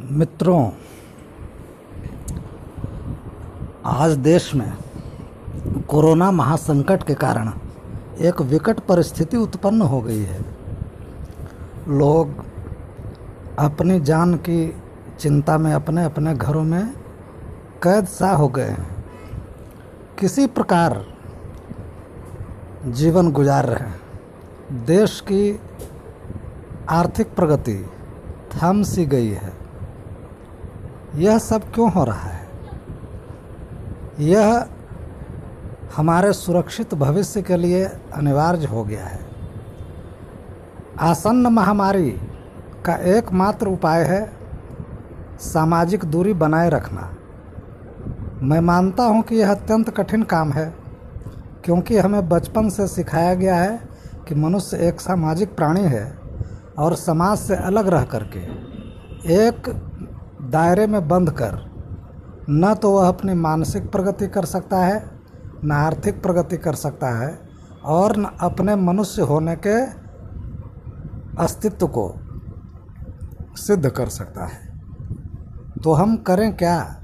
मित्रों, आज देश में कोरोना महासंकट के कारण एक विकट परिस्थिति उत्पन्न हो गई है। लोग अपनी जान की चिंता में अपने अपने घरों में कैद सा हो गए हैं। किसी प्रकार जीवन गुजार रहे हैं। देश की आर्थिक प्रगति थम सी गई है। यह सब क्यों हो रहा है? यह हमारे सुरक्षित भविष्य के लिए अनिवार्य हो गया है। आसन्न महामारी का एकमात्र उपाय है सामाजिक दूरी बनाए रखना। मैं मानता हूँ कि यह अत्यंत कठिन काम है, क्योंकि हमें बचपन से सिखाया गया है कि मनुष्य एक सामाजिक प्राणी है और समाज से अलग रह करके एक दायरे में बंद कर, न तो वह अपनी मानसिक प्रगति कर सकता है, न आर्थिक प्रगति कर सकता है, और न अपने मनुष्य होने के अस्तित्व को सिद्ध कर सकता है। तो हम करें क्या?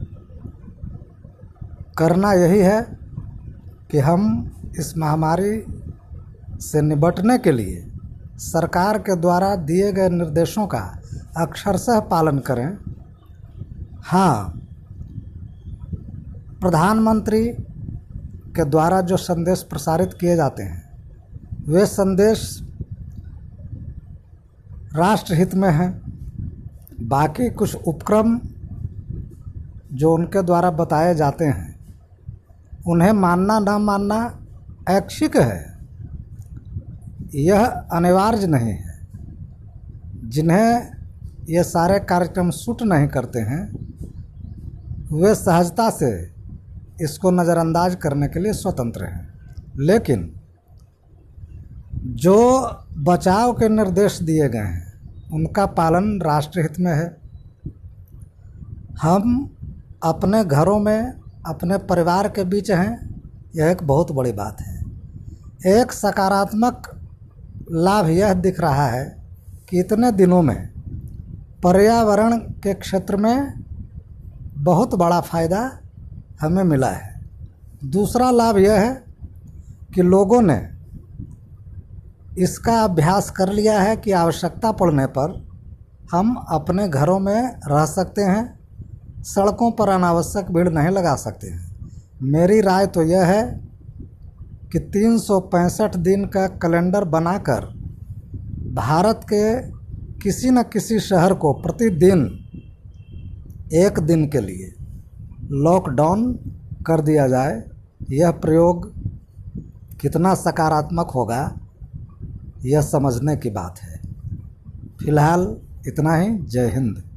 करना यही है कि हम इस महामारी से निपटने के लिए सरकार के द्वारा दिए गए निर्देशों का अक्षरशः पालन करें। हाँ प्रधानमंत्री के द्वारा जो संदेश प्रसारित किए जाते हैं, वे संदेश राष्ट्रहित में हैं। बाकी कुछ उपक्रम जो उनके द्वारा बताए जाते हैं, उन्हें मानना ना मानना ऐच्छिक है। यह अनिवार्य नहीं है। जिन्हें ये सारे कार्यक्रम सूट नहीं करते हैं वे सहजता से इसको नज़रअंदाज करने के लिए स्वतंत्र हैं। लेकिन जो बचाव के निर्देश दिए गए हैं, उनका पालन राष्ट्रहित में है। हम अपने घरों में अपने परिवार के बीच हैं, यह एक बहुत बड़ी बात है। एक सकारात्मक लाभ यह दिख रहा है कि इतने दिनों में पर्यावरण के क्षेत्र में बहुत बड़ा फ़ायदा हमें मिला है। दूसरा लाभ यह है कि लोगों ने इसका अभ्यास कर लिया है कि आवश्यकता पड़ने पर हम अपने घरों में रह सकते हैं, सड़कों पर अनावश्यक भीड़ नहीं लगा सकते हैं। मेरी राय तो यह है कि तीन सौ पैंसठ दिन का कैलेंडर बनाकर भारत के किसी न किसी शहर को प्रतिदिन एक दिन के लिए लॉकडाउन कर दिया जाए, यह प्रयोग कितना सकारात्मक होगा, यह समझने की बात है। फ़िलहाल इतना ही। जय हिंद।